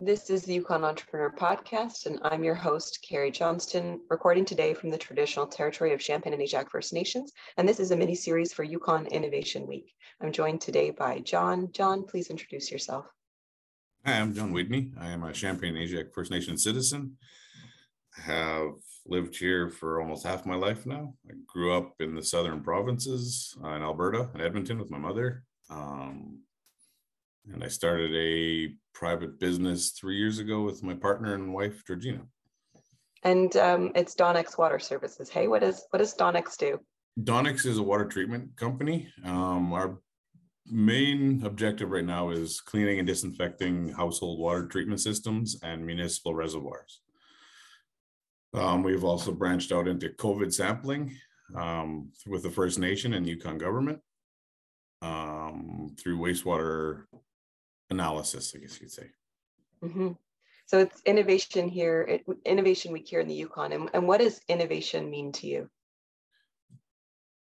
This is the Yukon Entrepreneur Podcast, and I'm your host, Carrie Johnston, recording today from the traditional territory of Champagne and Aishihik First Nations. And this is a mini series for Yukon Innovation Week. I'm joined today by Jon. Jon, please introduce yourself. Hi, I'm Jon Widney. I am a Champagne Aishihik First Nation citizen. I have lived here for almost half my life now. I grew up in the southern provinces uh, in Alberta and Edmonton with my mother. Um, and I started a private business three years ago with my partner and wife, Georgina. And um, it's Dawnix Water Services. Hey, what is what does Dawnix do? Dawnix is a water treatment company. Um, our main objective right now is cleaning and disinfecting household water treatment systems and municipal reservoirs. Um, we've also branched out into COVID sampling um, with the First Nation and Yukon government um, through wastewater analysis, I guess you could say. Mm-hmm. So it's innovation here, it, innovation week here in the Yukon. And, and what does innovation mean to you?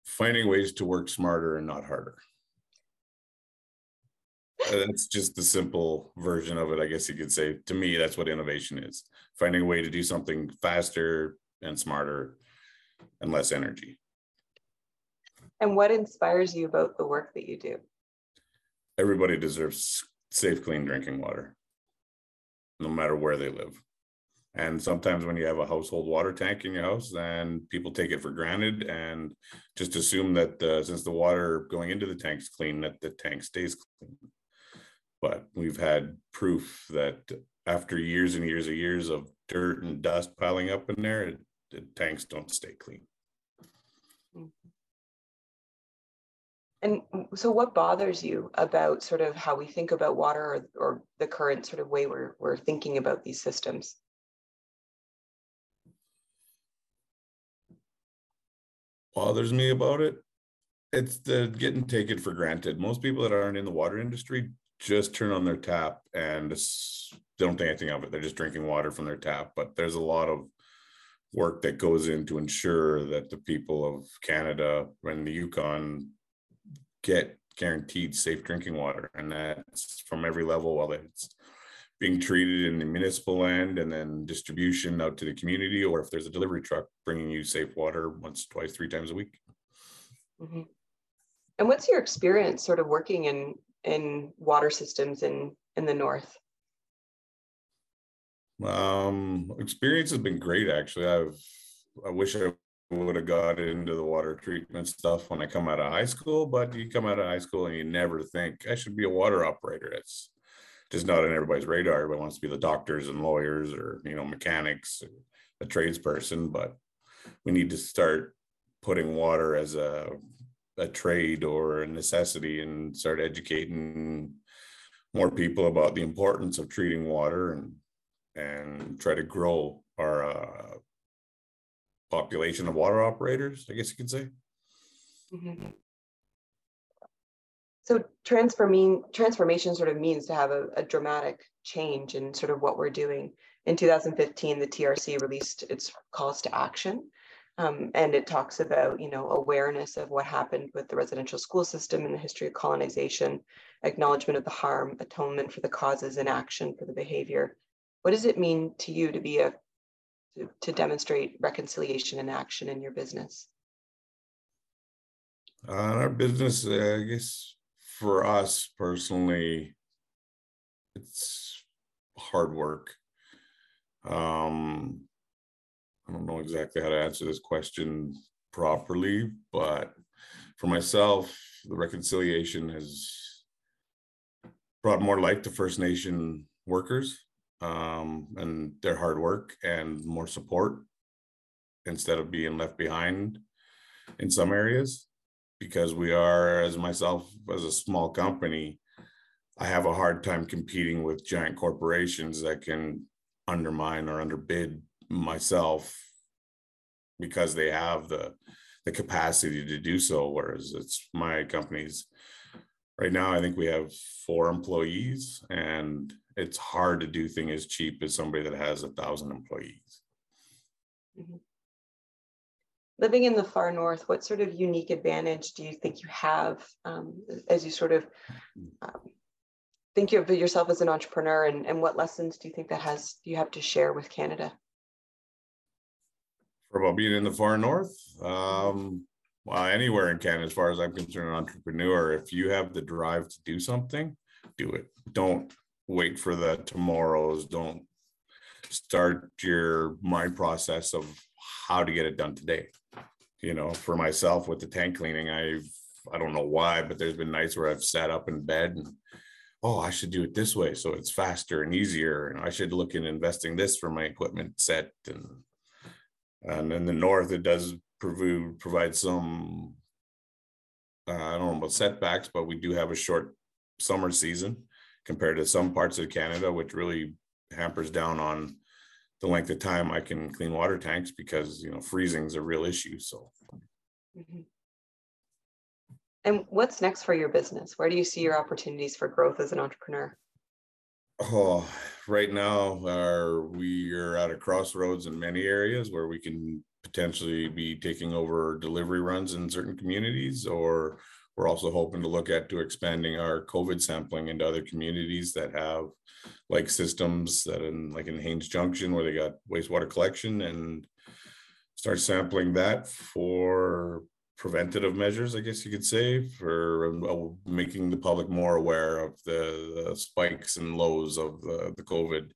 Finding ways to work smarter and not harder. that's just the simple version of it, I guess you could say. To me, that's what innovation is finding a way to do something faster and smarter and less energy. And what inspires you about the work that you do? Everybody deserves safe, clean drinking water, no matter where they live. And sometimes when you have a household water tank in your house, then people take it for granted and just assume that uh, since the water going into the tank is clean, that the tank stays clean. But we've had proof that after years and years and years of dirt and dust piling up in there, it, the tanks don't stay clean. And so, what bothers you about sort of how we think about water or, or the current sort of way we're, we're thinking about these systems? Bothers me about it. It's the getting taken for granted. Most people that aren't in the water industry just turn on their tap and don't think anything of it. They're just drinking water from their tap. But there's a lot of work that goes in to ensure that the people of Canada and the Yukon get guaranteed safe drinking water. And that's from every level, whether it's being treated in the municipal land and then distribution out to the community, or if there's a delivery truck bringing you safe water once, twice, three times a week. Mm-hmm. And what's your experience sort of working in in water systems in in the north? Um, experience has been great actually. I've I wish I would have got into the water treatment stuff when I come out of high school, but you come out of high school and you never think I should be a water operator. It's just not on everybody's radar. Everybody wants to be the doctors and lawyers or you know mechanics, a tradesperson, but we need to start putting water as a a trade or a necessity and start educating more people about the importance of treating water and and try to grow our uh, population of water operators, I guess you could say. Mm-hmm. So transforming transformation sort of means to have a, a, dramatic change in sort of what we're doing. In 2015, the TRC released its calls to action. Um, and it talks about, you know, awareness of what happened with the residential school system and the history of colonization, acknowledgement of the harm, atonement for the causes, and action for the behavior. What does it mean to you to be a to, demonstrate reconciliation and action in your business? Uh, our business, uh, I guess, for us personally, it's hard work. Um, I don't know exactly how to answer this question properly, but for myself, the reconciliation has brought more light to First Nation workers um, and their hard work and more support instead of being left behind in some areas. Because we are as myself as a small company i have a hard time competing with giant corporations that can undermine or underbid myself because they have the the capacity to do so whereas it's my company's. Right now i think we have four employees and it's hard to do things as cheap as somebody that has a thousand employees. Mm-hmm. Living in the far north, what sort of unique advantage do you think you have um, as you sort of um, think of yourself as an entrepreneur and, and what lessons do you think that has you have to share with Canada? For about being in the far north, um, well, anywhere in Canada, as far as I'm concerned, an entrepreneur, if you have the drive to do something, do it. Don't wait for the tomorrows. Don't start your mind process of how to get it done today. You know, for myself with the tank cleaning, I've I don't know why, but there's been nights where I've sat up in bed and oh, I should do it this way so it's faster and easier, and I should look in investing this for my equipment set and and in the north it does provide provide some uh, I don't know about setbacks, but we do have a short summer season compared to some parts of Canada, which really hampers down on the length of time I can clean water tanks because you know freezing is a real issue. So. Mm-hmm. And what's next for your business? Where do you see your opportunities for growth as an entrepreneur? Oh, right now, we are at a crossroads in many areas where we can potentially be taking over delivery runs in certain communities, or we're also hoping to look at to expanding our COVID sampling into other communities that have like systems that in like in Haines Junction where they got wastewater collection and start sampling that for preventative measures, I guess you could say, for uh, making the public more aware of the, the spikes and lows of the, the COVID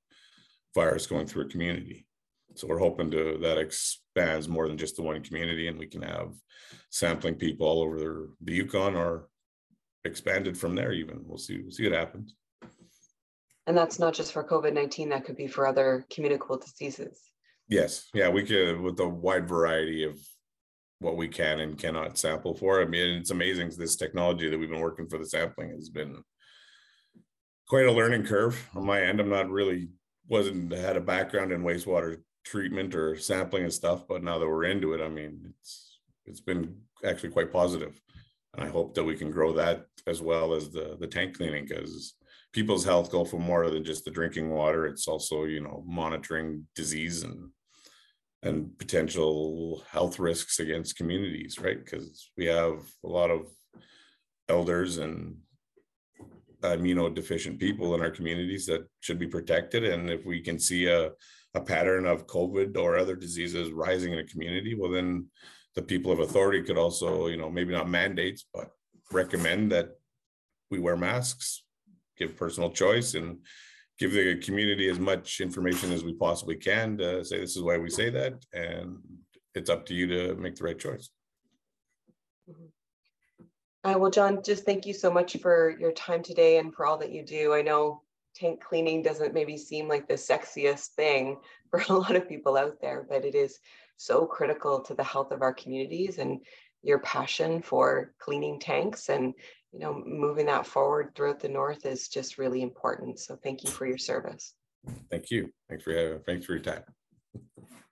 virus going through a community. So we're hoping to that expands more than just the one community, and we can have sampling people all over the Yukon or expanded from there. Even we'll see. We'll see what happens. And that's not just for COVID nineteen. That could be for other communicable diseases. Yes, yeah, we could with a wide variety of what we can and cannot sample for. I mean, it's amazing this technology that we've been working for the sampling has been quite a learning curve on my end. I'm not really wasn't had a background in wastewater treatment or sampling and stuff, but now that we're into it, I mean, it's it's been actually quite. And I hope that we can grow that as well as the the tank cleaning because people's health go for more than just the drinking water. It's also, you know, monitoring disease and and potential health risks against communities, right? Because we have a lot of elders and immunodeficient people in our communities that should be protected. And if we can see a, a pattern of COVID or other diseases rising in a community, well, then the people of authority could also, you know, maybe not mandates, but recommend that we wear masks, give personal choice, and give the community as much information as we possibly can to say this is why we say that and it's up to you to make the right choice mm-hmm. uh, well jon just thank you so much for your time today and for all that you do i know tank cleaning doesn't maybe seem like the sexiest thing for a lot of people out there but it is so critical to the health of our communities and your passion for cleaning tanks and you know, moving that forward throughout the North is just really important. So thank you for your service. Thank you. Thanks for, having thanks for your time.